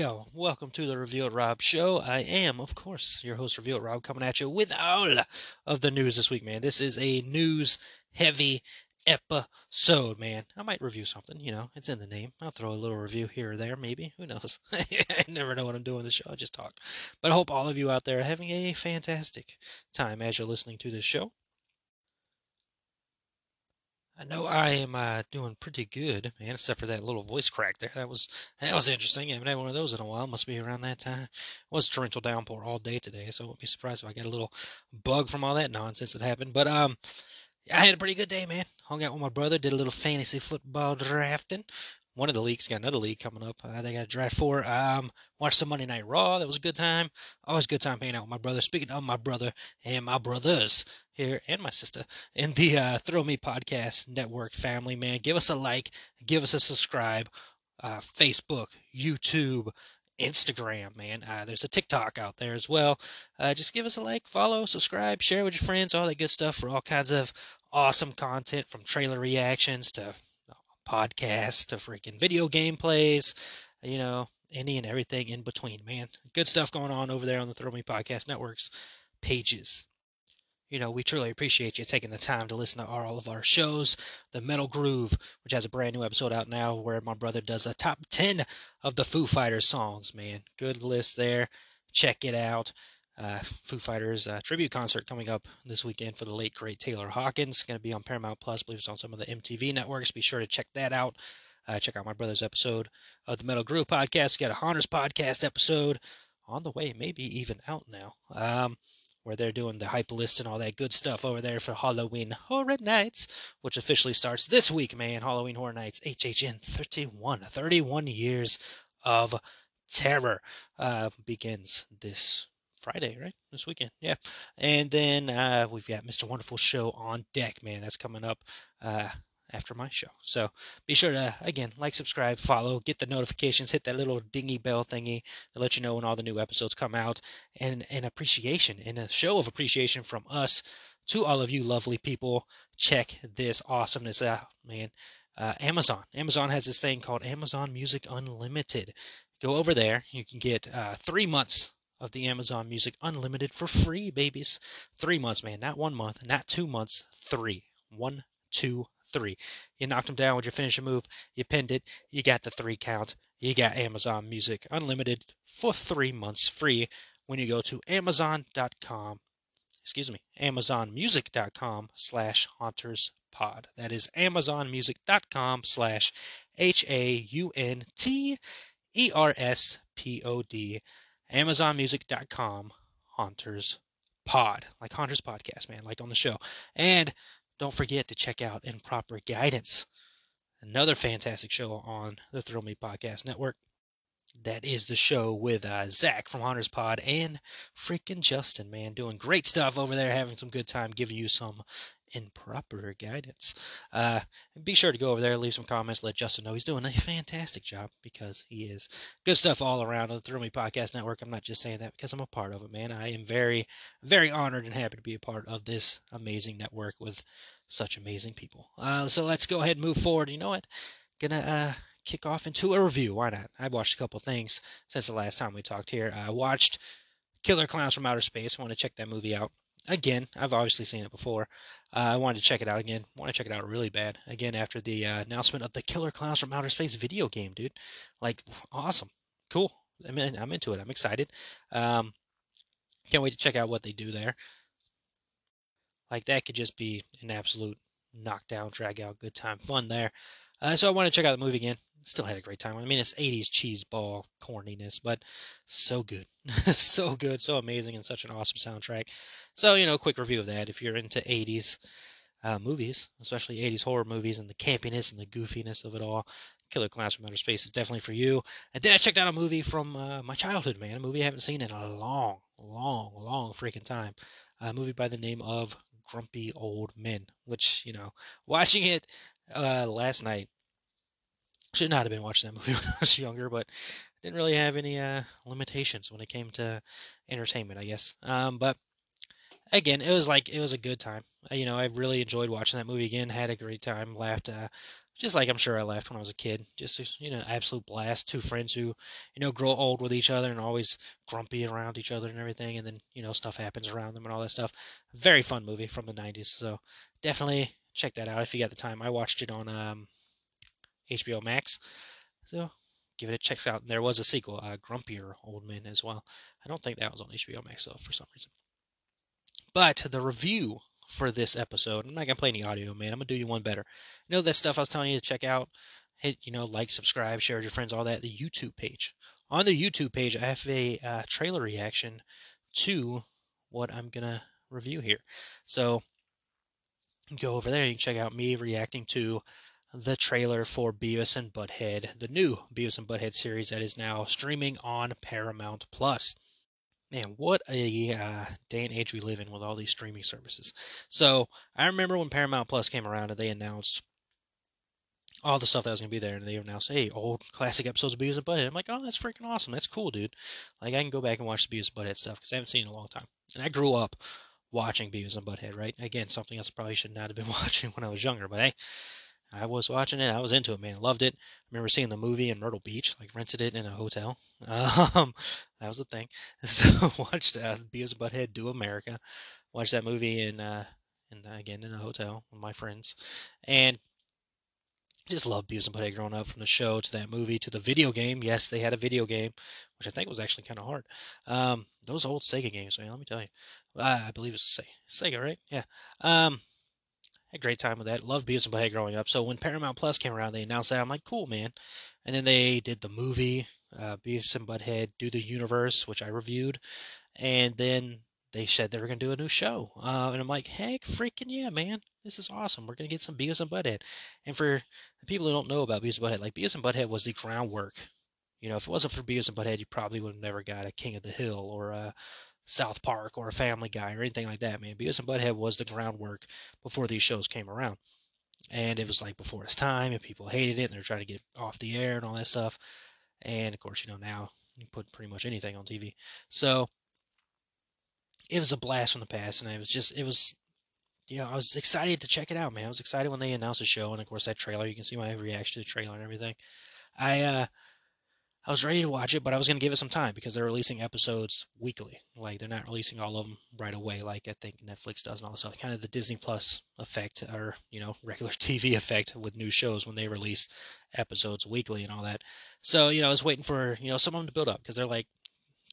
Yo, welcome to the Revealed Rob Show. I am, of course, your host, Revealed Rob, coming at you with all of the news this week, man. This is a news heavy episode, man. I might review something, you know, it's in the name. I'll throw a little review here or there, maybe. Who knows? I never know what I'm doing in the show. I just talk. But I hope all of you out there are having a fantastic time as you're listening to this show. I know I am uh, doing pretty good, man, except for that little voice crack there. That was that was interesting. I haven't had one of those in a while. Must be around that time. It was torrential downpour all day today, so I wouldn't be surprised if I got a little bug from all that nonsense that happened. But um, I had a pretty good day, man. Hung out with my brother, did a little fantasy football drafting. One of the leagues got another league coming up. Uh, they got a draft for. Um, watched some Monday Night Raw. That was a good time. Always a good time hanging out with my brother. Speaking of my brother and my brothers here and my sister in the uh, Thrill Me Podcast Network family, man, give us a like, give us a subscribe. Uh, Facebook, YouTube, Instagram, man. Uh, there's a TikTok out there as well. Uh, just give us a like, follow, subscribe, share with your friends, all that good stuff for all kinds of awesome content from trailer reactions to podcasts to freaking video game plays, you know, any and everything in between, man. Good stuff going on over there on the Thrill Me Podcast Network's pages. You know, we truly appreciate you taking the time to listen to our, all of our shows. The Metal Groove, which has a brand new episode out now where my brother does a top 10 of the Foo Fighters songs, man. Good list there. Check it out. Uh, Foo Fighters uh, tribute concert coming up this weekend for the late great Taylor Hawkins. Going to be on Paramount Plus. I believe it's on some of the MTV networks. Be sure to check that out. Uh, check out my brother's episode of the Metal Groove podcast. We got a Haunter's podcast episode on the way, maybe even out now. Um, where they're doing the hype list and all that good stuff over there for Halloween Horror Nights, which officially starts this week, man. Halloween Horror Nights, HHN 31, 31 years of terror uh, begins this Friday, right? This weekend, yeah. And then uh, we've got Mr. Wonderful Show on deck, man. That's coming up uh, after my show. So be sure to, again, like, subscribe, follow, get the notifications, hit that little dingy bell thingy to let you know when all the new episodes come out. And an appreciation, and a show of appreciation from us to all of you lovely people. Check this awesomeness out, man. Uh, Amazon. Amazon has this thing called Amazon Music Unlimited. Go over there. You can get uh, three months of the Amazon Music Unlimited for free, babies. Three months, man. Not one month, not two months, three. One, two, three. You knocked them down. Would you finish a move? You pinned it. You got the three count. You got Amazon Music Unlimited for three months free when you go to Amazon.com. Excuse me, AmazonMusic.com slash Haunters Pod. That is AmazonMusic.com slash H A U N T E R S P O D. AmazonMusic.com Haunters Pod. Like Haunters Podcast, man, like on the show. And don't forget to check out Improper Guidance, another fantastic show on the Thrill Me Podcast Network. That is the show with uh, Zach from Haunters Pod and freaking Justin, man, doing great stuff over there, having some good time, giving you some improper guidance. Uh, be sure to go over there, leave some comments, let Justin know he's doing a fantastic job because he is. Good stuff all around on the Thrill Me Podcast Network. I'm not just saying that because I'm a part of it, man. I am very, very honored and happy to be a part of this amazing network with such amazing people. Uh, so let's go ahead and move forward. You know what? Gonna uh, kick off into a review. Why not? I watched a couple things since the last time we talked here. I watched Killer Clowns from Outer Space. I want to check that movie out again. I've obviously seen it before. Uh, I wanted to check it out again. I want to check it out really bad again after the uh, announcement of the Killer Clowns from Outer Space video game, dude. Like, awesome, cool. I mean, I'm into it. I'm excited. Um, can't wait to check out what they do there. Like that could just be an absolute knockdown, drag out, good time, fun there. Uh, so I want to check out the movie again. Still had a great time. I mean, it's 80s cheese ball corniness, but so good. so good, so amazing, and such an awesome soundtrack. So, you know, quick review of that. If you're into 80s uh, movies, especially 80s horror movies and the campiness and the goofiness of it all, Killer Clowns from Outer Space is definitely for you. And then I checked out a movie from uh, my childhood, man. A movie I haven't seen in a long, long, long freaking time. A movie by the name of Grumpy Old Men, which, you know, watching it uh, last night, should not have been watching that movie when I was younger, but didn't really have any uh, limitations when it came to entertainment, I guess. Um, but again, it was like it was a good time. You know, I really enjoyed watching that movie again. Had a great time. Laughed, uh, just like I'm sure I laughed when I was a kid. Just you know, absolute blast. Two friends who, you know, grow old with each other and always grumpy around each other and everything. And then you know, stuff happens around them and all that stuff. Very fun movie from the '90s. So definitely check that out if you got the time. I watched it on um, HBO Max. So give it a check out. And there was a sequel, uh, Grumpier Old Men as well. I don't think that was on HBO Max though for some reason. But the review for this episode, I'm not gonna play any audio, man. I'm gonna do you one better. You know that stuff I was telling you to check out. Hit, you know, like, subscribe, share with your friends, all that. The YouTube page. On the YouTube page, I have a uh, trailer reaction to what I'm gonna review here. So go over there. You can check out me reacting to the trailer for Beavis and Butthead, the new Beavis and Butthead series that is now streaming on Paramount Plus. Man, what a uh, day and age we live in with all these streaming services. So I remember when Paramount Plus came around and they announced all the stuff that was going to be there, and they announced, hey, old classic episodes of Beavis and Butthead. I'm like, oh, that's freaking awesome. That's cool, dude. Like, I can go back and watch the Beavis and Butthead stuff because I haven't seen it in a long time. And I grew up watching Beavis and Butthead, right? Again, something else I probably should not have been watching when I was younger, but hey, I was watching it. I was into it, man. Loved it. I remember seeing the movie in Myrtle Beach, like rented it in a hotel. Um, that was the thing. So watched uh, Beavis and Butthead Do America. Watched that movie in, uh, in again in a hotel with my friends, and just loved Beavis and Butthead growing up from the show to that movie to the video game. Yes, they had a video game, which I think was actually kind of hard. Um, those old Sega games, man. Let me tell you. I believe it's Sega, Sega, right? Yeah. Um, had a great time with that. Loved Beavis and Butthead growing up. So when Paramount Plus came around, they announced that. I'm like, cool, man. And then they did the movie, uh, Beavis and Butthead Do the Universe, which I reviewed. And then they said they were going to do a new show. Uh, and I'm like, heck, freaking yeah, man. This is awesome. We're going to get some Beavis and Butthead. And for the people who don't know about Beavis and Butthead, like Beavis and Butthead was the groundwork. You know, if it wasn't for Beavis and Butthead, you probably would have never got a King of the Hill or a South Park or a Family Guy or anything like that, man. Beavis and Butthead was the groundwork before these shows came around. And it was like before its time, and people hated it, and they're trying to get it off the air and all that stuff. And of course, you know, now you put pretty much anything on TV. So it was a blast from the past, and it was just, it was, you know, I was excited to check it out, man. I was excited when they announced the show, and of course, that trailer, you can see my reaction to the trailer and everything. I, uh, I was ready to watch it, but I was to give it some time because they're releasing episodes weekly. Like they're not releasing all of them right away, like I think Netflix does and all that stuff. Kind of the Disney Plus effect, or you know, regular TV effect with new shows when they release episodes weekly and all that. So you know, I was waiting for you know some of them to build up because they're like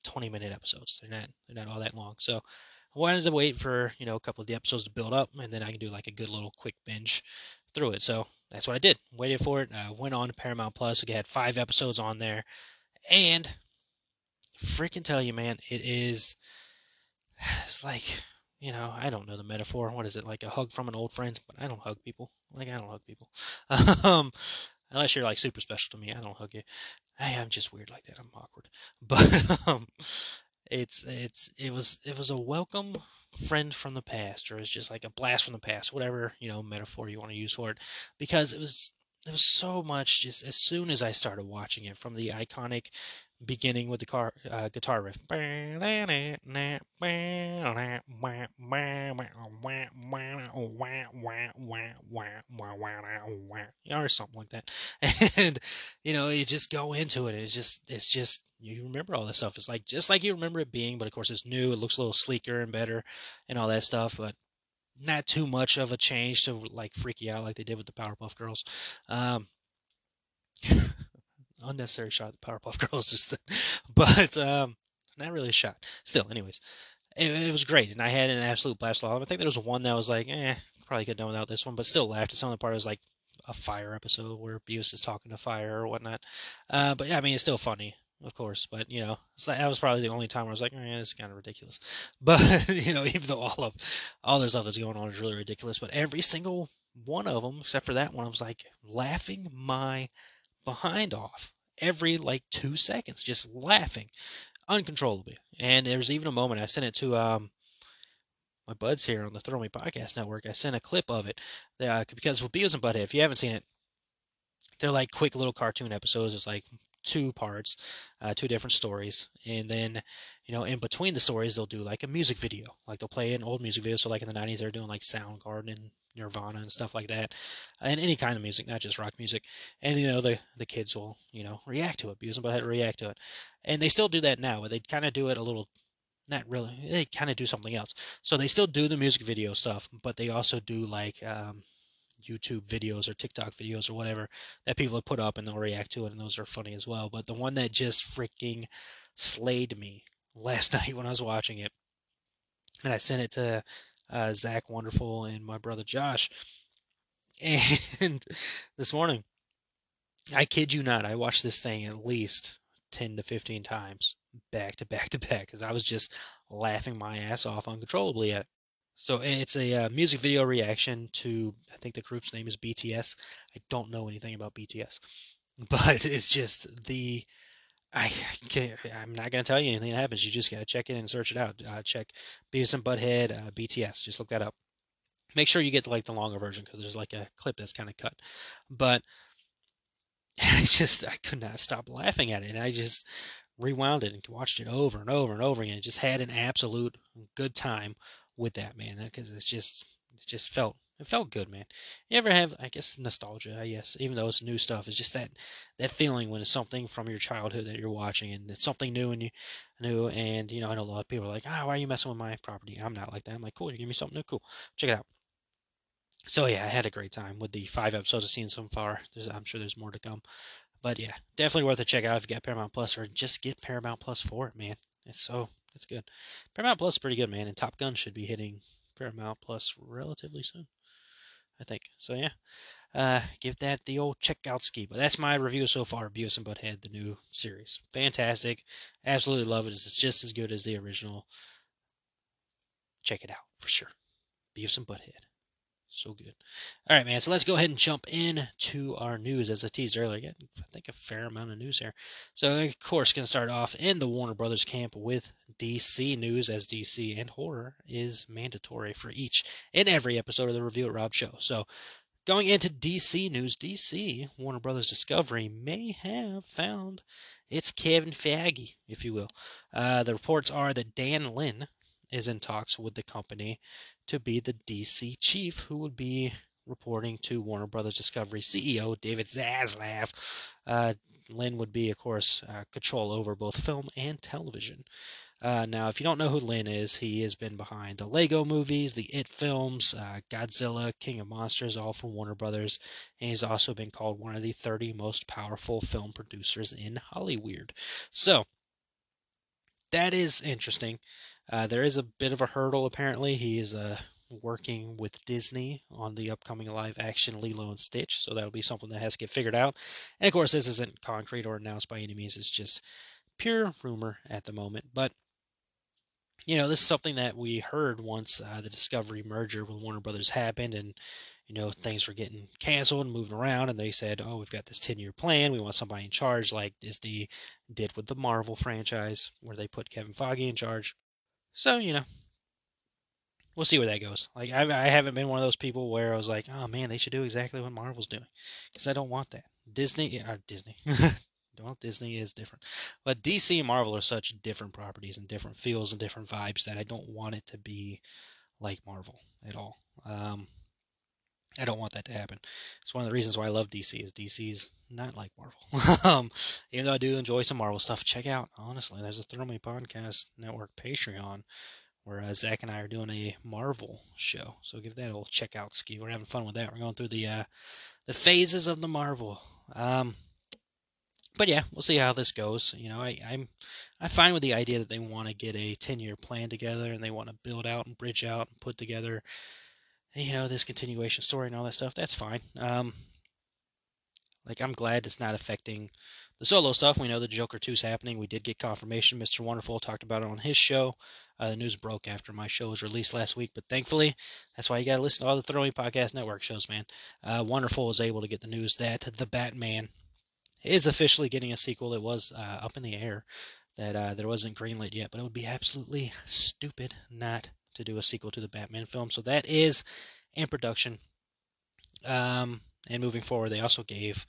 20 minute episodes. They're not they're not all that long. So I wanted to wait for you know a couple of the episodes to build up, and then I can do like a good little quick binge through it. So that's what I did. Waited for it. I went on to Paramount Plus. We had five episodes on there, and freaking tell you, man, it is. It's like you know, I don't know the metaphor. What is it like a hug from an old friend? But I don't hug people. Like I don't hug people. um, unless you're like super special to me, I don't hug you. I am just weird like that. I'm awkward. But um, it's it's it was it was a welcome friend from the past, or it's just like a blast from the past, whatever you know metaphor you want to use for it, because it was there was so much just as soon as I started watching it from the iconic beginning with the car uh, guitar riff. Or something like that. And you know you just go into it it's just it's just you remember all this stuff. It's like just like you remember it being but of course it's new it looks a little sleeker and better and all that stuff but not too much of a change to like freak you out like they did with the Powerpuff Girls. Um, unnecessary shot the Powerpuff Girls, just but um, not really a shot. Still, anyways, it, it, was great, and I had an absolute blast. I think there was one that was like, eh, probably could have done without this one, but still laughed at some of the part. Was like a fire episode where Beavis is talking to fire or whatnot. Uh, but yeah, I mean, it's still funny of course. But you know, that was probably the only time where I was like, "Man, this is kind of ridiculous." But you know, even though all of all this stuff that's going on is really ridiculous, but every single one of them, except for that one, I was like laughing my behind off every like two seconds, just laughing uncontrollably. And there was even a moment I sent it to um my buds here on the Thrill Me Podcast Network. I sent a clip of it uh, because with Beavis and Butthead, if you haven't seen it, they're like quick little cartoon episodes. It's like two parts, uh, two different stories, and then you know in between the stories they'll do like a music video, like they'll play an old music video. So like in the '90s they're doing like Soundgarden and Nirvana and stuff like that, and any kind of music, not just rock music. And you know the the kids will you know react to it, because but had to react to it, and they still do that now. But they kind of do it a little not really they kind of do something else so they still do the music video stuff but they also do like um, YouTube videos or TikTok videos or whatever that people have put up and they'll react to it and those are funny as well. But the one that just freaking slayed me last night when I was watching it, and I sent it to uh, Zach Wonderful and my brother Josh, and this morning, I kid you not, I watched this thing at least 10 to 15 times back to back to back because I was just laughing my ass off uncontrollably at it. So it's a uh, music video reaction to I think the group's name is BTS. I don't know anything about BTS, but it's just the I can't, I'm not gonna tell you anything that happens. You just gotta check it and search it out. Uh, check Beavis and Butthead uh, BTS. Just look that up. Make sure you get like the longer version because there's like a clip that's kind of cut. But I just I could not stop laughing at it, and I just rewound it and watched it over and over and over again. Just had an absolute good time with that man because it's just it just felt it felt good, man. You ever have I guess nostalgia? I guess even though it's new stuff, it's just that that feeling when it's something from your childhood that you're watching and it's something new and you new and you know I know a lot of people are like, ah, oh, why are you messing with my property? I'm not like that. I'm like, cool, you give me something new, cool, check it out. So yeah, I had a great time with the five episodes I've seen so far. There's, I'm sure there's more to come, but yeah, definitely worth a check out if you got Paramount Plus or just get Paramount Plus for it, man. It's so it's good. Paramount Plus is pretty good, man, and Top Gun should be hitting Paramount Plus relatively soon. I think. So yeah. Uh, give that the old checkout ski. But that's my review so far. Beavis and Butthead, the new series. Fantastic. Absolutely love it. It's just as good as the original. Check it out for sure. Beavis and Butthead. So good. All right, man. So let's go ahead and jump into our news. As I teased earlier, I think a fair amount of news here. So, of course, going to start off in the Warner Brothers camp with DC news, as DC and horror is mandatory for each and every episode of the Review It Rob show. So, going into DC news, DC Warner Brothers Discovery may have found its Kevin Feige, if you will. Uh, the reports are that Dan Lin is in talks with the company to be the DC chief, who would be reporting to Warner Brothers Discovery CEO David Zaslav. Uh, Lin would be, of course, uh, control over both film and television. Uh, now, if you don't know who Lin is, he has been behind the Lego movies, the It films, uh, Godzilla, King of Monsters, all from Warner Brothers, and he's also been called one of the 30 most powerful film producers in Hollywood. So, that is interesting. Uh, there is a bit of a hurdle, apparently. He is uh, working with Disney on the upcoming live action Lilo and Stitch, so that'll be something that has to get figured out. And of course, this isn't concrete or announced by any means, it's just pure rumor at the moment. But you know, this is something that we heard once uh, the Discovery merger with Warner Brothers happened, and you know, things were getting canceled and moving around, and they said, "Oh, we've got this ten-year plan. We want somebody in charge, like Disney did with the Marvel franchise, where they put Kevin Feige in charge." So you know, we'll see where that goes. Like I, I haven't been one of those people where I was like, "Oh man, they should do exactly what Marvel's doing," because I don't want that. Disney, yeah, uh, Disney. well, Disney is different, but DC and Marvel are such different properties and different feels and different vibes that I don't want it to be like Marvel at all. Um, I don't want that to happen. It's one of the reasons why I love DC is DC's not like Marvel. um, even though I do enjoy some Marvel stuff, check out honestly. There's a Me Podcast Network Patreon where uh, Zach and I are doing a Marvel show. So give that a little check out ski. We're having fun with that. We're going through the uh, the phases of the Marvel. Um, but yeah, we'll see how this goes. You know, I, I'm I find with the idea that they want to get a ten year plan together and they want to build out and bridge out and put together you know, this continuation story and all that stuff, that's fine. Um, like, I'm glad it's not affecting the solo stuff. We know the Joker 2 is happening. We did get confirmation. Mr. Wonderful talked about it on his show. Uh, the news broke after my show was released last week, but thankfully, that's why you got to listen to all the Throwing Podcast Network shows, man. Uh, Wonderful was able to get the news that The Batman is officially getting a sequel. It was uh, up in the air that uh, there wasn't greenlit yet, but it would be absolutely stupid not to do a sequel to the Batman film. So that is in production. Um, and moving forward, they also gave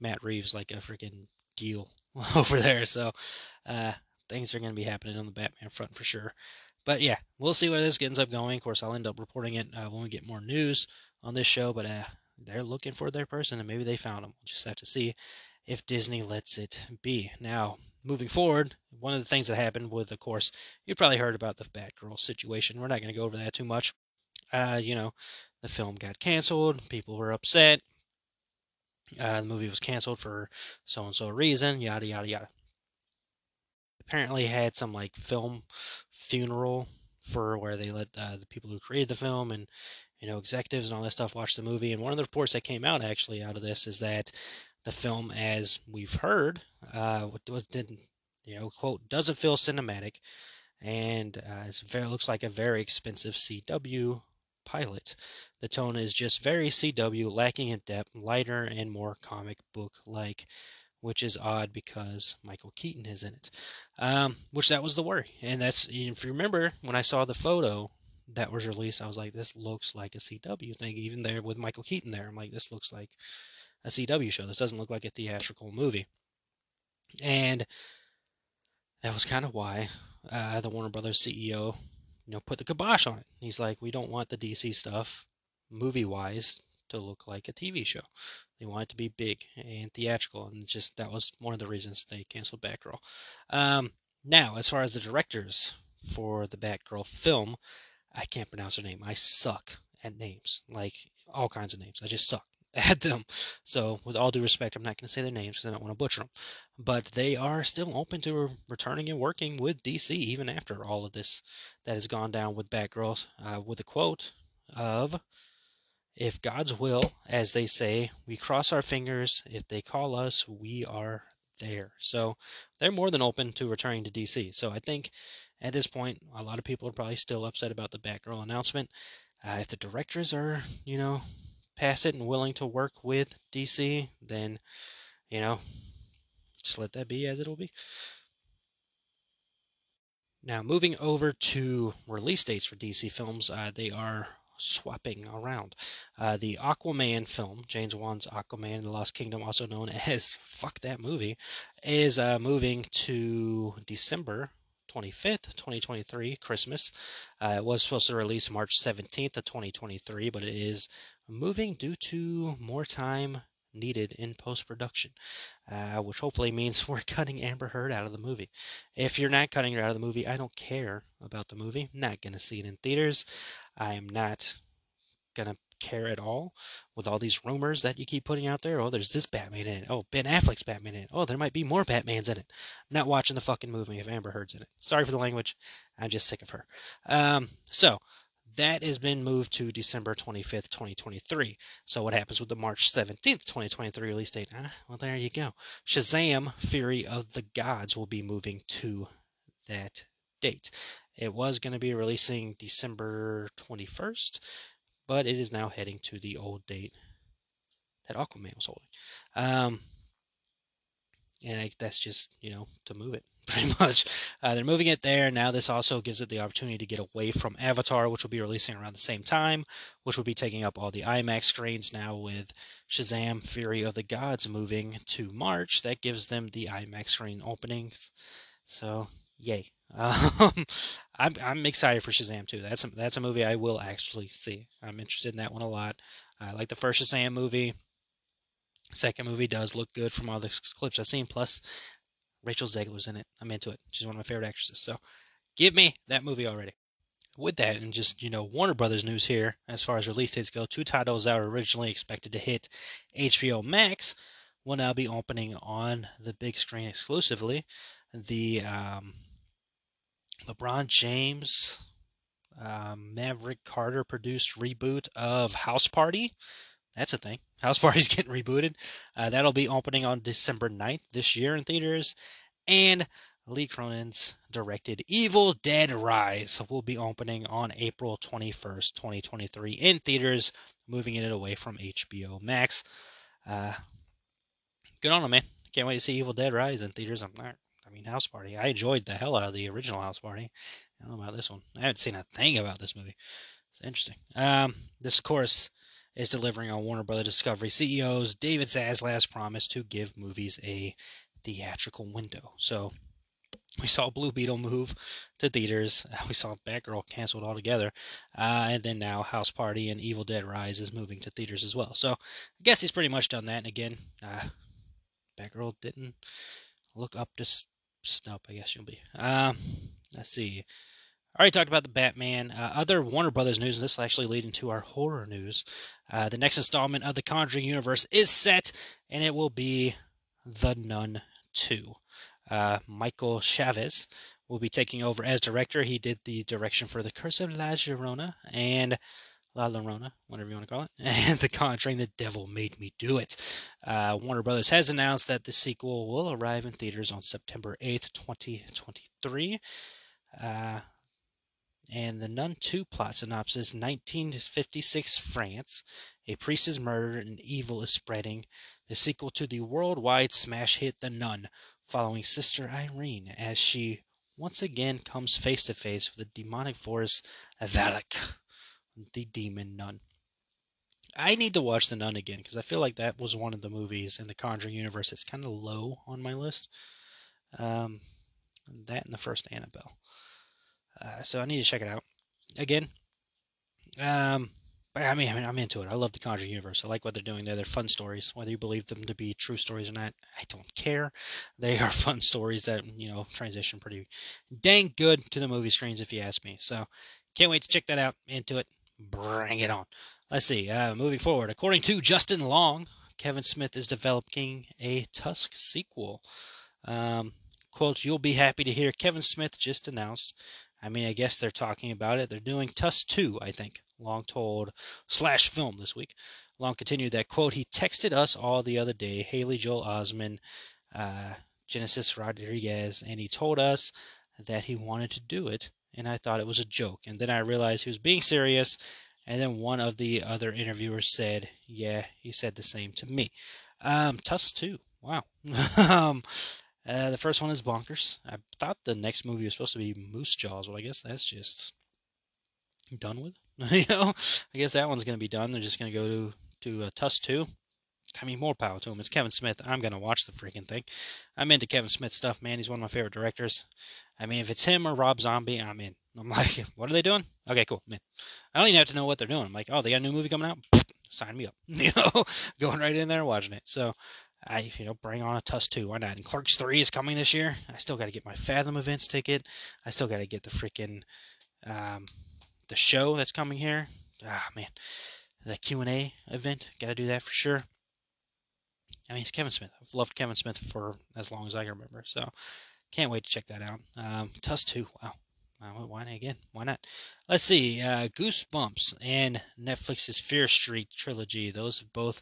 Matt Reeves like a freaking deal over there. So uh, things are going to be happening on the Batman front for sure. But yeah, we'll see where this ends up going. Of course, I'll end up reporting it uh, when we get more news on this show. But uh, they're looking for their person, and maybe they found him. We'll just have to see if Disney lets it be. Now, moving forward, one of the things that happened with, of course, you've probably heard about the Batgirl situation. We're not going to go over that too much. Uh, you know, the film got canceled. People were upset. Uh, the movie was canceled for so and so reason. Yada yada yada. Apparently, had some like film funeral for where they let uh, the people who created the film and you know executives and all that stuff watch the movie. And one of the reports that came out actually out of this is that the film, as we've heard, uh, was didn't you know quote doesn't feel cinematic, and uh, very looks like a very expensive CW pilot. The tone is just very CW, lacking in depth, lighter, and more comic book like, which is odd because Michael Keaton is in it. Um, which that was the worry. And that's, if you remember, when I saw the photo that was released, I was like, this looks like a CW thing. Even there with Michael Keaton there, I'm like, this looks like a CW show. This doesn't look like a theatrical movie. And that was kind of why uh, the Warner Brothers CEO, you know, put the kibosh on it. He's like, we don't want the DC stuff, movie wise, to look like a TV show. They want it to be big and theatrical, and just that was one of the reasons they canceled Batgirl. Um, now, as far as the directors for the Batgirl film, I can't pronounce her name. I suck at names, like all kinds of names. I just suck at them. So, with all due respect, I'm not going to say their names because I don't want to butcher them. But they are still open to returning and working with DC even after all of this that has gone down with Batgirl. Uh, with a quote of, "If God's will, as they say, we cross our fingers. If they call us, we are there." So they're more than open to returning to DC. So I think at this point, a lot of people are probably still upset about the Batgirl announcement. Uh, if the directors are, you know, past it and willing to work with DC, then, you know, just let that be as it'll be. Now, moving over to release dates for DC films, uh, they are swapping around. Uh, the Aquaman film, James Wan's Aquaman in the Lost Kingdom, also known as Fuck That Movie, is uh, moving to December 25th, 2023, Christmas. Uh, it was supposed to release March 17th of 2023, but it is moving due to more time needed in post production, uh, which hopefully means we're cutting Amber Heard out of the movie. If you're not cutting her out of the movie, I don't care about the movie. I'm not going to see it in theaters. I am not going to care at all with all these rumors that you keep putting out there. Oh, there's this Batman in it. Oh, Ben Affleck's Batman in it. Oh, there might be more Batmans in it. I'm not watching the fucking movie if Amber Heard's in it. Sorry for the language. I'm just sick of her. Um, so that has been moved to December 25th, 2023. So what happens with the March 17th, 2023 release date? Ah, well, there you go. Shazam! Fury of the Gods will be moving to that date. It was going to be releasing December 21st, but it is now heading to the old date that Aquaman was holding. Um, and I, that's just you know to move it pretty much. Uh, they're moving it there now. This also gives it the opportunity to get away from Avatar, which will be releasing around the same time, which will be taking up all the IMAX screens now with Shazam: Fury of the Gods moving to March. That gives them the IMAX screen openings. So yay! Um, I'm I'm excited for Shazam too. That's a, that's a movie I will actually see. I'm interested in that one a lot. I like the first Shazam movie. Second movie does look good from all the clips I've seen. Plus, Rachel Zegler's in it. I'm into it. She's one of my favorite actresses. So, give me that movie already. With that, and just you know, Warner Brothers news here as far as release dates go. Two titles that were originally expected to hit HBO Max will now be opening on the big screen exclusively. The um, LeBron James, um, Maverick Carter produced reboot of House Party. That's a thing. House Party's getting rebooted. Uh, that'll be opening on December 9th this year in theaters. And Lee Cronin's directed Evil Dead Rise will be opening on April 21st, 2023 in theaters, moving it away from HBO Max. Uh, good on them, man. Can't wait to see Evil Dead Rise in theaters. I'm not, I mean, House Party. I enjoyed the hell out of the original House Party. I don't know about this one. I haven't seen a thing about this movie. It's interesting. Um, this, of course, is delivering on Warner Brother Discovery CEO's David Zaslav's promise to give movies a theatrical window. So we saw Blue Beetle move to theaters. We saw Batgirl canceled altogether. Uh, and then now House Party and Evil Dead Rise is moving to theaters as well. So I guess he's pretty much done that. And again, uh, Batgirl didn't look up to snub, I guess you'll be. Um, let's see. Already talked about the Batman. Uh, other Warner Brothers news, and this will actually lead into our horror news. Uh, the next installment of the Conjuring universe is set, and it will be The Nun 2. Uh, Michael Chaves will be taking over as director. He did the direction for The Curse of La Llorona and La Llorona, whatever you want to call it, and The Conjuring, The Devil Made Me Do It. Uh, Warner Brothers has announced that the sequel will arrive in theaters on September 8th, 2023. Uh, and the Nun 2 plot synopsis 1956 France. A priest is murdered and evil is spreading. The sequel to the worldwide smash hit The Nun, following Sister Irene as she once again comes face to face with the demonic force Valak, the demon nun. I need to watch The Nun again because I feel like that was one of the movies in the Conjuring universe that's kind of low on my list. Um, that and the first Annabelle. Uh, so I need to check it out again. Um, but I mean, I mean, I'm into it. I love the Conjuring universe. I like what they're doing there. They're fun stories, whether you believe them to be true stories or not. I don't care. They are fun stories that you know transition pretty dang good to the movie screens, if you ask me. So can't wait to check that out. Into it. Bring it on. Let's see. Uh, moving forward, according to Justin Long, Kevin Smith is developing a Tusk sequel. Um, quote, You'll be happy to hear Kevin Smith just announced I mean, I guess they're talking about it. They're doing Tusk 2, I think. Long told slash film this week. Long continued that quote. He texted us all the other day, Haley Joel Osment, uh, Genesis Rodriguez, and he told us that he wanted to do it. And I thought it was a joke. And then I realized he was being serious. And then one of the other interviewers said, Yeah, he said the same to me. Um, Tusk 2. Wow. um, uh, the first one is bonkers. I thought the next movie was supposed to be Moose Jaws, but I guess that's just done with. you know, I guess that one's gonna be done. They're just gonna go to to uh, Tusk Two. I mean, more power to him. It's Kevin Smith. I'm gonna watch the freaking thing. I'm into Kevin Smith stuff, man. He's one of my favorite directors. I mean, if it's him or Rob Zombie, I'm in. I'm like, what are they doing? Okay, cool, man. I don't even have to know what they're doing. I'm like, oh, they got a new movie coming out. Sign me up. You know, going right in there watching it. So I, you know, bring on a Tusk 2. Why not? And Clerks 3 is coming this year. I still got to get my Fathom events ticket. I still got to get the freaking, um, the show that's coming here. Ah, man. The Q&A event. Got to do that for sure. I mean, it's Kevin Smith. I've loved Kevin Smith for as long as I can remember. So, can't wait to check that out. Um, Tusk 2. Wow. Uh, why not again? Why not? Let's see. Uh, Goosebumps and Netflix's Fear Street trilogy. Those have both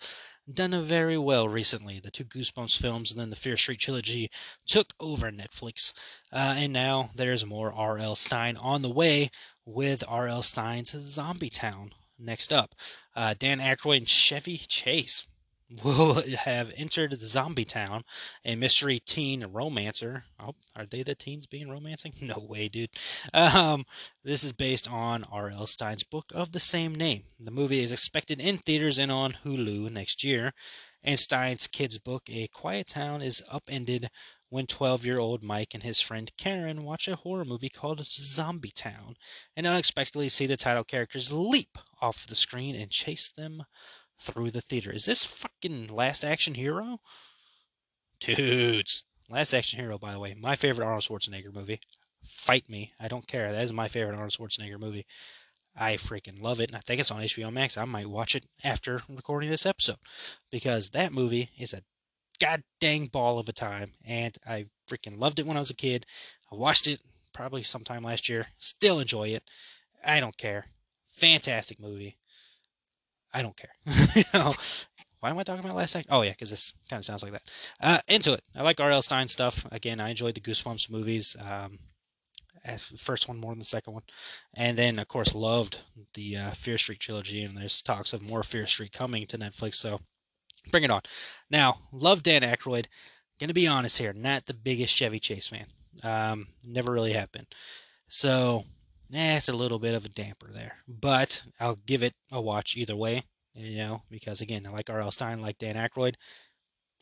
done very well recently. The two Goosebumps films and then the Fear Street trilogy took over Netflix. Uh, and now there's more R.L. Stine on the way with R.L. Stine's Zombie Town. next up. Uh, Dan Aykroyd and Chevy Chase will have entered the Zombie Town, a mystery teen romancer. Oh, are they the teens being romancing? No way, dude. Um, this is based on R.L. Stine's book of the same name. The movie is expected in theaters and on Hulu next year. And Stine's kids' book, A Quiet Town, is upended when 12 year old Mike and his friend Karen watch a horror movie called Zombie Town and unexpectedly see the title characters leap off the screen and chase them through the theater. Is this fucking Last Action Hero? Dudes. Last Action Hero, by the way, my favorite Arnold Schwarzenegger movie. Fight me. I don't care. That is my favorite Arnold Schwarzenegger movie. I freaking love it. And I think it's on HBO Max. I might watch it after recording this episode because that movie is a god dang ball of a time. And I freaking loved it when I was a kid. I watched it probably sometime last year. Still enjoy it. I don't care. Fantastic movie. I don't care. you know, why am I talking about last night? Oh yeah, because this kind of sounds like that. Uh, into it. I like R.L. Stine stuff. Again, I enjoyed the Goosebumps movies. Um, first one more than the second one, and then of course loved the uh, Fear Street trilogy. And there's talks of more Fear Street coming to Netflix, so bring it on. Now, love Dan Aykroyd. Gonna be honest here, not the biggest Chevy Chase fan. Um, never really have been. So eh, it's a little bit of a damper there. But I'll give it a watch either way, you know, because again, like R.L. Stine, like Dan Aykroyd.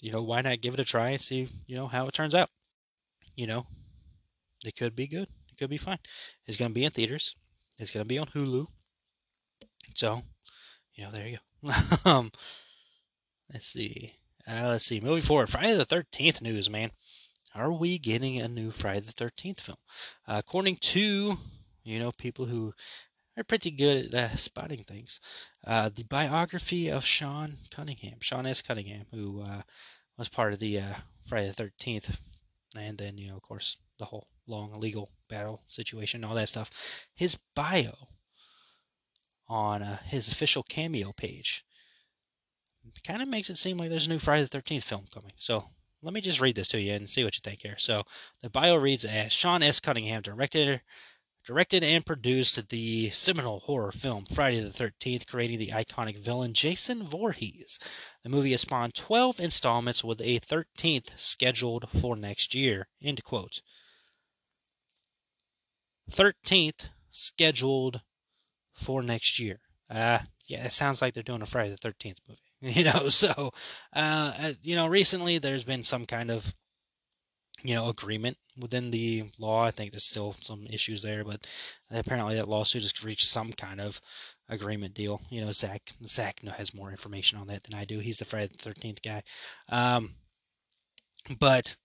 You know, why not give it a try and see, you know, how it turns out? You know, it could be good. It could be fine. It's going to be in theaters. It's going to be on Hulu. So, you know, there you go. um, let's see. Uh, let's see. Moving forward, Friday the 13th news, man. Are we getting a new Friday the 13th film? Uh, according to you know, people who are pretty good at uh, spotting things. Uh, the biography of Sean Cunningham, Sean S. Cunningham, who uh, was part of the uh, Friday the 13th, and then, you know, of course, the whole long legal battle situation, all that stuff. His bio on uh, his official cameo page kind of makes it seem like there's a new Friday the 13th film coming. So let me just read this to you and see what you think here. So the bio reads as Sean S. Cunningham, director directed and produced the seminal horror film Friday the 13th, creating the iconic villain Jason Voorhees. The movie has spawned 12 installments with a 13th scheduled for next year. End quote. 13th scheduled for next year. Uh, yeah, it sounds like they're doing a Friday the 13th movie. You know, so, uh, uh, you know, recently there's been some kind of you know agreement within the law. I think there's still some issues there, but apparently that lawsuit has reached some kind of agreement deal. You know, Zach Zach has more information on that than I do. He's the Friday the Thirteenth guy. Um, but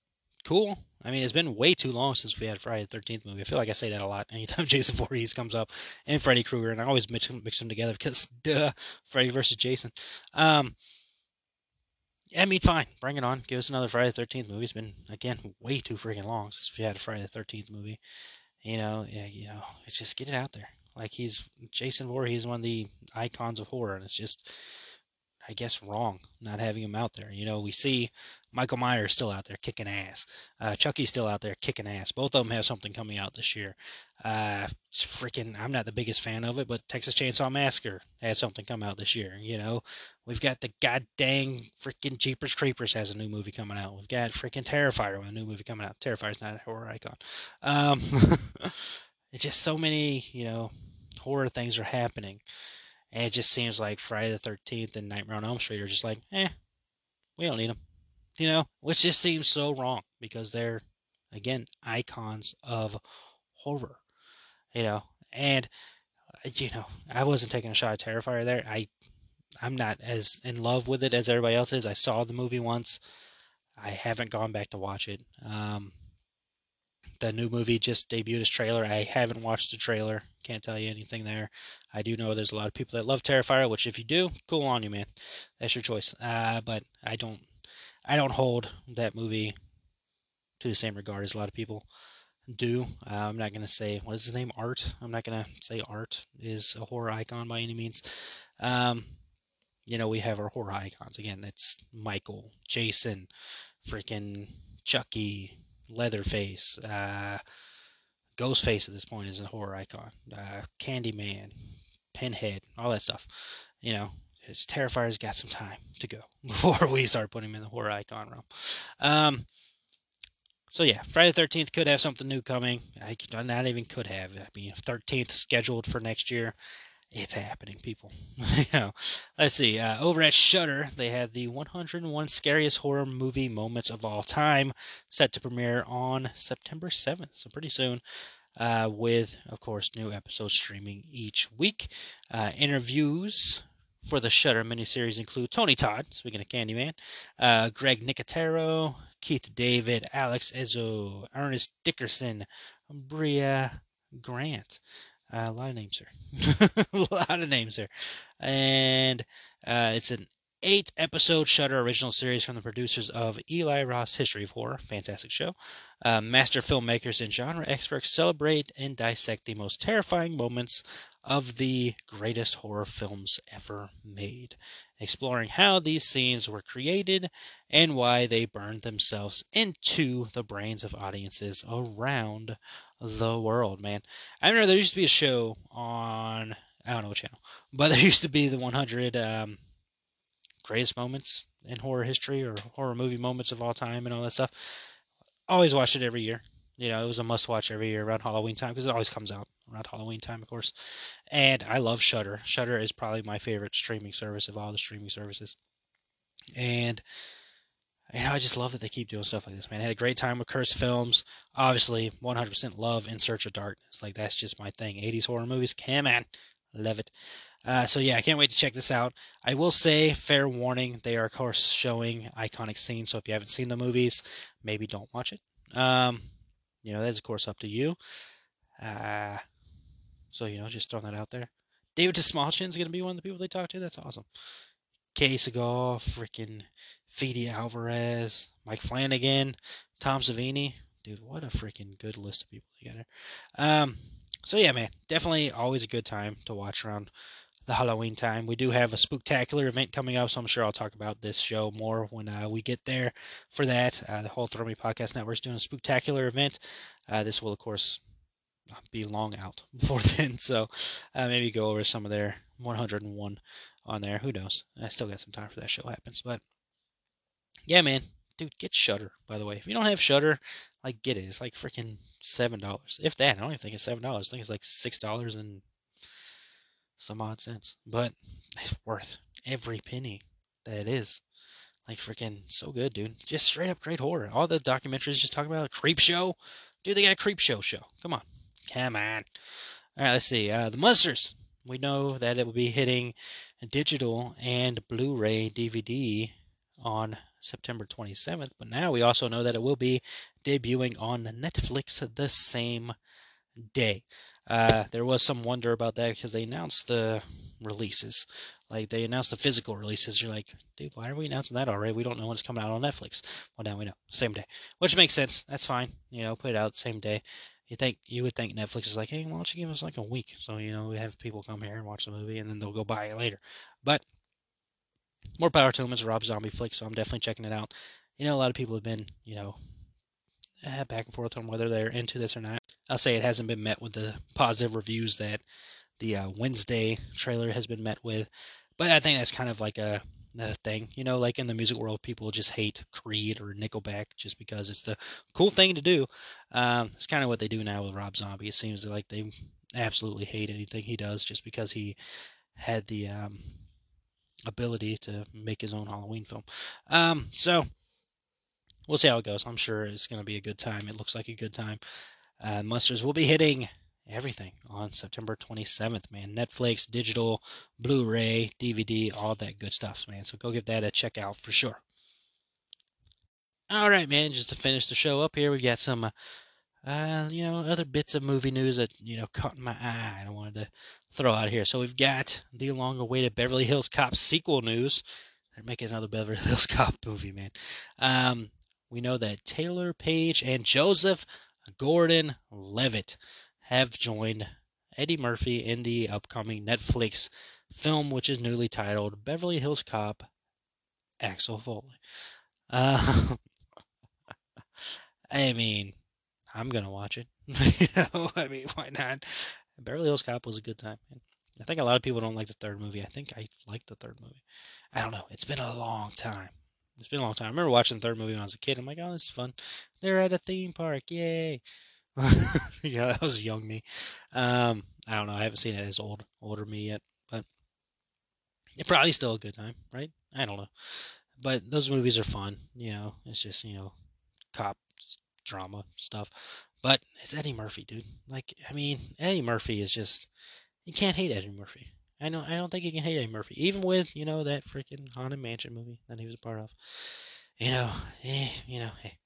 cool. I mean, it's been way too long since we had Friday the Thirteenth movie. I feel like I say that a lot anytime Jason Voorhees comes up and Freddy Krueger, and I always mix them, mix them together because duh, Freddy versus Jason. Um, I mean, fine, bring it on. Give us another Friday the Thirteenth movie. It's been again way too freaking long since we had a Friday the Thirteenth movie. You know, yeah, you know, it's just get it out there. Like he's Jason Voorhees, one of the icons of horror, and it's just I guess, wrong not having him out there. You know, we see Michael Myers still out there kicking ass. Uh, Chucky's still out there kicking ass. Both of them have something coming out this year. Uh, freaking, I'm not the biggest fan of it, but Texas Chainsaw Massacre has something come out this year. You know, we've got the god dang freaking Jeepers Creepers has a new movie coming out. We've got freaking Terrifier with a new movie coming out. Terrifier's not a horror icon. Um, it's just so many, you know, horror things are happening. And it just seems like Friday the 13th and Nightmare on Elm Street are just like, eh, we don't need them. You know, which just seems so wrong because they're, again, icons of horror. You know, and, you know, I wasn't taking a shot at Terrifier there. I, I'm not as in love with it as everybody else is. I saw the movie once. I haven't gone back to watch it. Um, the new movie just debuted its trailer. I haven't watched the trailer. Can't tell you anything there. I do know there's a lot of people that love Terrifier, which if you do, cool on you, man. That's your choice. Uh, but I don't, I don't hold that movie to the same regard as a lot of people do. Uh, I'm not gonna say what is his name, Art. I'm not gonna say Art is a horror icon by any means. Um, you know, we have our horror icons again. That's Michael, Jason, freaking Chucky, Leatherface, uh, Ghostface at this point is a horror icon. Uh, Candyman, Pinhead, all that stuff. You know, Terrifier's got some time to go before we start putting him in the horror icon realm. Um, so yeah, Friday the Thirteenth could have something new coming. I not even could have. I mean, Thirteenth scheduled for next year. It's happening, people. you know, let's see. Uh, over at Shudder, they have the 101 scariest horror movie moments of all time, set to premiere on September 7th, so pretty soon. Uh, with, of course, new episodes streaming each week. Uh, interviews for the Shudder miniseries include Tony Todd, speaking of Candyman, uh, Greg Nicotero, Keith David, Alex Essoe, Ernest Dickerson, Brea Grant. Uh, a lot of names here. a lot of names here. And uh, it's an eight episode Shudder original series from the producers of Eli Roth's History of Horror. Fantastic show. Uh, master filmmakers and genre experts celebrate and dissect the most terrifying moments of the greatest horror films ever made, exploring how these scenes were created and why they burned themselves into the brains of audiences around the world, man. I remember there used to be a show on, I don't know what channel, but there used to be the 100 um, greatest moments in horror history or horror movie moments of all time and all that stuff. Always watch it every year. You know, it was a must watch every year around Halloween time because it always comes out around Halloween time, of course. And I love Shudder. Shudder is probably my favorite streaming service of all the streaming services. And you know, I just love that they keep doing stuff like this, man. I had a great time with Cursed Films. Obviously, 100% love In Search of Darkness. Like, that's just my thing. 80s horror movies, come on. Love it. Uh, so, yeah, I can't wait to check this out. I will say, fair warning, they are, of course, showing iconic scenes. So, if you haven't seen the movies, maybe don't watch it. Um, you know, that's, of course, up to you. Uh, so, you know, just throwing that out there. David Dastmalchian is going to be one of the people they talk to. That's awesome. Kay Segal, freaking Fede Alvarez, Mike Flanagan, Tom Savini. Dude, what a freaking good list of people together. Um, so yeah, man, definitely always a good time to watch around the Halloween time. We do have a spectacular event coming up, so I'm sure I'll talk about this show more when uh, we get there for that. Uh, the whole Thrill Me Podcast Network is doing a spectacular event. Uh, this will, of course, be long out before then, so uh, maybe go over some of their 101 on there. Who knows? I still got some time for that show happens, but yeah, man, dude, get Shudder. By the way, if you don't have Shudder, like get it. It's like freaking seven dollars, if that. I don't even think it's seven dollars. I think it's like six dollars and some odd cents, but it's worth every penny that it is. Like freaking so good, dude. Just straight up great horror. All the documentaries just talking about a Creepshow. Dude, they got a Creepshow show. Come on. Come on. All right, let's see. Uh, the Monsters. We know that it will be hitting digital and Blu-ray DVD on September 27th, but now we also know that it will be debuting on Netflix the same day. Uh, there was some wonder about that because they announced the releases. Like they announced the physical releases. You're like, dude, why are we announcing that already? We don't know when it's coming out on Netflix. Well, now we know. Same day. Which makes sense. That's fine. You know, put it out same day. You think you would think Netflix is like, hey, why don't you give us like a week? So, you know, we have people come here and watch the movie and then they'll go buy it later. But more power to them. It's a Rob Zombie flick, so I'm definitely checking it out. You know, a lot of people have been, you know, eh, back and forth on whether they're into this or not. I'll say it hasn't been met with the positive reviews that the uh, Wednesday trailer has been met with. But I think that's kind of like a, a thing, you know, like in the music world, people just hate Creed or Nickelback just because it's the cool thing to do. Um, it's kind of what they do now with Rob Zombie. It seems like they absolutely hate anything he does just because he had the um, ability to make his own Halloween film. Um, so we'll see how it goes. I'm sure it's going to be a good time. It looks like a good time. Uh, Monsters will be hitting everything on September 27th, man. Netflix, digital, Blu ray, DVD, all that good stuff, man. So go give that a check out for sure. All right, man. Just to finish the show up here, we got some, uh, you know, other bits of movie news that, you know, caught my eye and I wanted to throw out here. So we've got the long awaited Beverly Hills Cop sequel news. They're making another Beverly Hills Cop movie, man. Um, we know that Taylour Paige and Joseph Gordon Levitt have joined Eddie Murphy in the upcoming Netflix film, which is newly titled Beverly Hills Cop Axel Foley. Uh, I mean, I'm gonna watch it. you know, I mean, why not? Beverly Hills Cop was a good time, man. I think a lot of people don't like the third movie. I think I like the third movie. I don't know. It's been a long time. It's been a long time. I remember watching the third movie when I was a kid. I'm like, oh, this is fun. They're at a theme park. Yay. yeah, that was young me. Um, I don't know. I haven't seen it as old, older me yet, but it probably still a good time, right? I don't know. But those movies are fun. You know, it's just you know, cop drama stuff. But it's Eddie Murphy, dude. Like, I mean, Eddie Murphy is just you can't hate Eddie Murphy. I know I don't think you can hate Eddie Murphy, even with you know that freaking Haunted Mansion movie that he was a part of. You know, eh, you know, hey,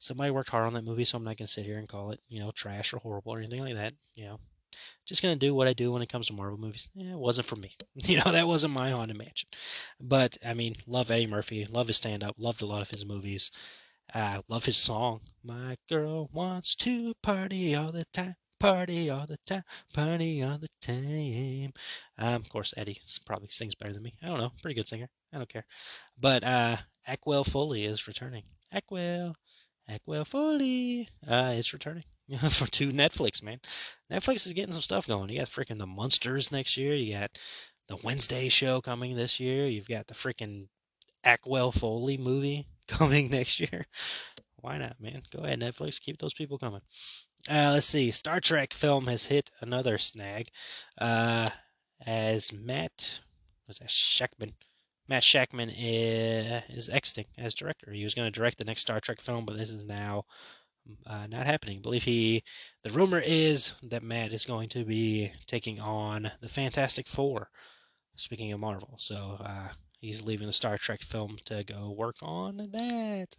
somebody worked hard on that movie, so I'm not gonna sit here and call it you know trash or horrible or anything like that. You know, just gonna do what I do when it comes to Marvel movies. Eh, it wasn't for me. You know, that wasn't my Haunted Mansion. But I mean, love Eddie Murphy, love his stand up, loved a lot of his movies. I love his song. My girl wants to party all the time party all the time, party all the time. Um, of course, Eddie probably sings better than me. I don't know, pretty good singer. I don't care. But uh, Axel Foley is returning. Axel, Axel Foley uh, is returning for to Netflix. Man, Netflix is getting some stuff going. You got freaking the Monsters next year. You got the Wednesday show coming this year. You've got the freaking Axel Foley movie coming next year. Why not, man? Go ahead, Netflix. Keep those people coming. Uh, let's see. Star Trek film has hit another snag. Uh, as Matt was that Shakman, Matt Shakman is, is exiting as director. He was going to direct the next Star Trek film, but this is now uh, not happening. I believe he. The rumor is that Matt is going to be taking on the Fantastic Four. Speaking of Marvel, so uh, he's leaving the Star Trek film to go work on that.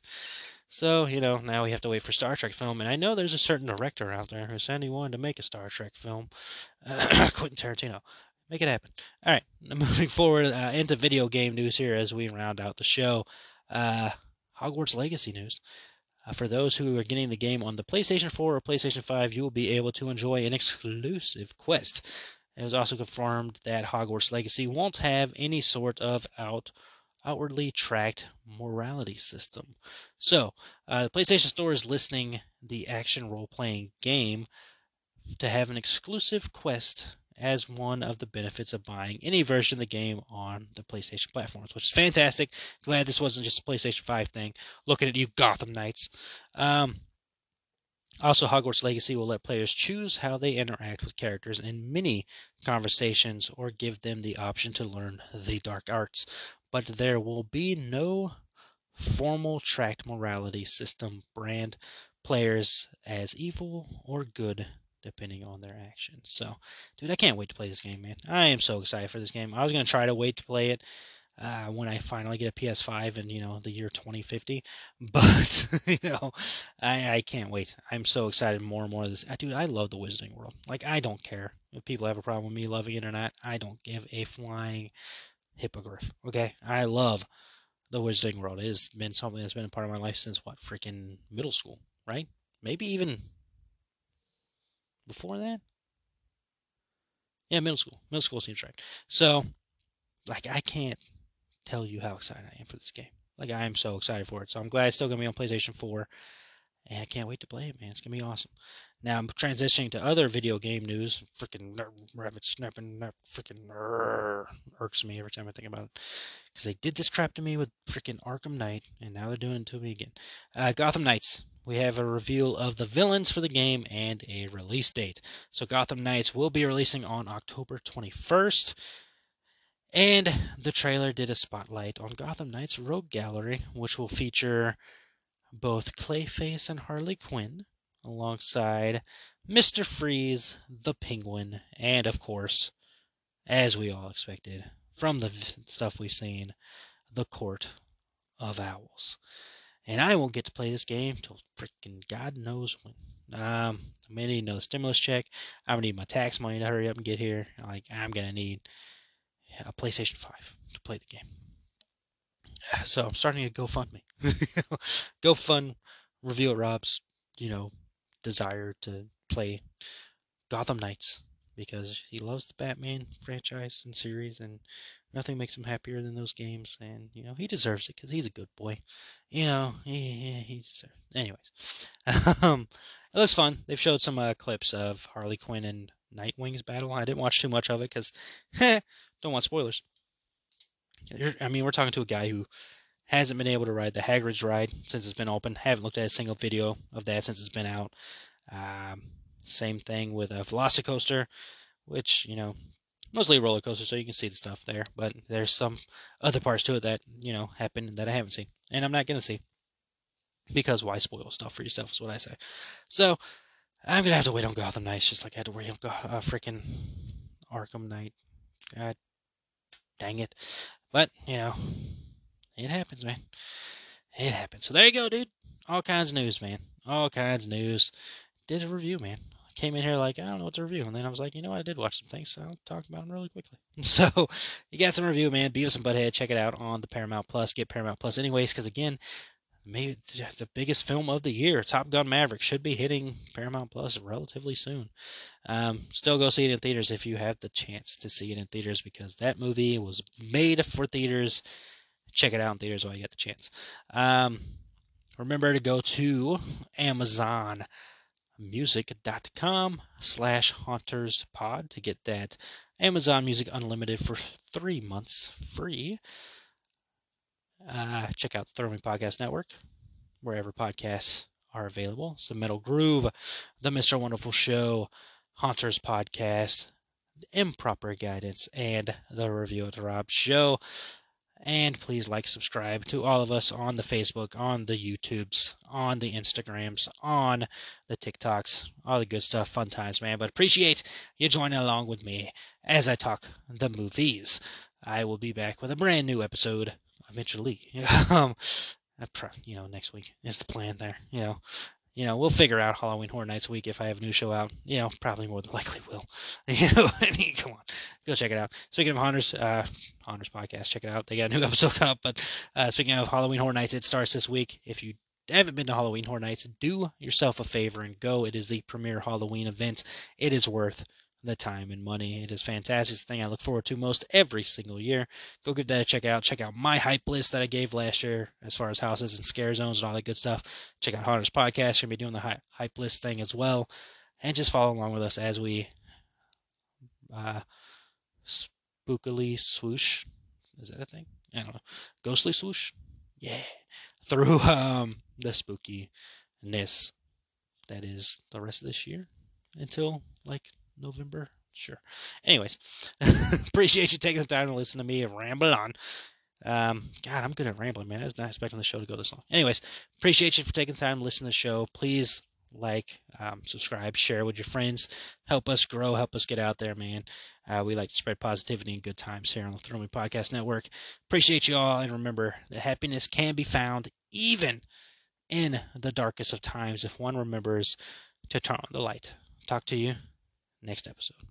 So, you know, now we have to wait for Star Trek film. And I know there's a certain director out there who said he wanted to make a Star Trek film. Quentin Tarantino. Make it happen. All right, moving forward uh, into video game news here as we round out the show. Uh, Hogwarts Legacy news. Uh, for those who are getting the game on the PlayStation 4 or PlayStation 5, you will be able to enjoy an exclusive quest. It was also confirmed that Hogwarts Legacy won't have any sort of out outwardly tracked morality system. So, uh, the PlayStation Store is listing the action role playing game to have an exclusive quest as one of the benefits of buying any version of the game on the PlayStation platforms, which is fantastic. Glad this wasn't just a PlayStation 5 thing. Looking at you, Gotham Knights. Um, also, Hogwarts Legacy will let players choose how they interact with characters in mini conversations or give them the option to learn the dark arts but there will be no formal tracked morality system brand players as evil or good depending on their actions. So, dude, I can't wait to play this game, man. I am so excited for this game. I was going to try to wait to play it uh, when I finally get a PS5 in, you know, the year 2050. But, you know, I, I can't wait. I'm so excited more and more of this. Dude, I love the Wizarding World. Like, I don't care if people have a problem with me loving it or not. I don't give a flying hippogriff. Okay, I love the Wizarding World. It has been something that's been a part of my life since what freaking middle school, right? Maybe even before that. Yeah, middle school. Middle school seems right. So, like, I can't tell you how excited I am for this game. Like, I am so excited for it. So I'm glad it's still gonna be on PlayStation 4, and I can't wait to play it, man. It's gonna be awesome. Now I'm transitioning to other video game news. Freaking rabbit snapping, freaking irks me every time I think about it. Because they did this crap to me with freaking Arkham Knight, and now they're doing it to me again. Uh, Gotham Knights. We have a reveal of the villains for the game and a release date. So Gotham Knights will be releasing on October 21st. And the trailer did a spotlight on Gotham Knights Rogue Gallery, which will feature both Clayface and Harley Quinn alongside Mr. Freeze, the Penguin, and of course, as we all expected from the stuff we've seen, the Court of Owls. And I won't get to play this game till freaking God knows when. Um, I'm gonna need another stimulus check. I'm gonna need my tax money to hurry up and get here. Like I'm gonna need a PlayStation 5 to play the game. So I'm starting a GoFundMe. GoFund reveal Rob's, you know, desire to play Gotham Knights because he loves the Batman franchise and series, and nothing makes him happier than those games. And you know he deserves it because he's a good boy. You know he he deserves. Anyways, um, it looks fun. They've showed some uh, clips of Harley Quinn and Nightwing's battle. I didn't watch too much of it because don't want spoilers. I mean, we're talking to a guy who hasn't been able to ride the Hagrid's ride since it's been open. Haven't looked at a single video of that since it's been out. Um, same thing with a Velocicoaster, which you know mostly a roller coaster, so you can see the stuff there. But there's some other parts to it that you know happen that I haven't seen, and I'm not gonna see because why spoil stuff for yourself is what I say. So I'm gonna have to wait on Gotham Knights, just like I had to wait on uh, freaking Arkham Knight. God dang it! But you know, it happens, man. It happens. So there you go, dude. All kinds of news, man. All kinds of news. Did a review, man. Came in here like I don't know what to review, and then I was like, you know, what? I did watch some things, so I'll talk about them really quickly. So you got some review, man. Beavis and Butthead. Check it out on the Paramount Plus. Get Paramount Plus, anyways, because again, maybe the biggest film of the year, Top Gun Maverick, should be hitting Paramount Plus relatively soon. Um, still go see it in theaters if you have the chance to see it in theaters because that movie was made for theaters. Check it out in theaters while you get the chance. Um, remember to go to Amazon music.com slash haunters pod to get that amazon music unlimited for three months free uh, check out the Thrill Me Podcast Network, wherever podcasts are available. It's the Metal Groove, the Mr. Wonderful Show, Haunters Podcast, Improper Guidance, and the Review of the Rob Show. And please like, subscribe to all of us on the Facebook, on the YouTubes, on the Instagrams, on the TikToks, all the good stuff, fun times, man. But appreciate you joining along with me as I talk the movies. I will be back with a brand new episode eventually. um, you know, next week is the plan there. You know, you know, we'll figure out Halloween Horror Nights week if I have a new show out. You know, probably more than likely will. You know, I mean, come on, go check it out. Speaking of Haunters, uh, Haunters podcast, check it out. They got a new episode up. But uh, speaking of Halloween Horror Nights, it starts this week. If you haven't been to Halloween Horror Nights, do yourself a favor and go. It is the premier Halloween event. It is worth the time and money. It is fantastic. It's thing I look forward to most every single year. Go give that a check out. Check out my hype list that I gave last year as far as houses and scare zones and all that good stuff. Check out Haunters Podcast. We're going to be doing the hype list thing as well. And just follow along with us as we uh, spookily swoosh. Is that a thing? I don't know. Ghostly swoosh? Yeah. Through um, the spookiness that is the rest of this year until like November. Sure. Anyways, appreciate you taking the time to listen to me ramble on. Um, God, I'm good at rambling, man. I was not expecting the show to go this long. Anyways, appreciate you for taking the time to listen to the show. Please like, um, subscribe, share with your friends. Help us grow, help us get out there, man. Uh, we like to spread positivity and good times here on the Thrill Me Podcast Network. Appreciate you all, and remember that happiness can be found even in the darkest of times if one remembers to turn on the light. Talk to you next episode.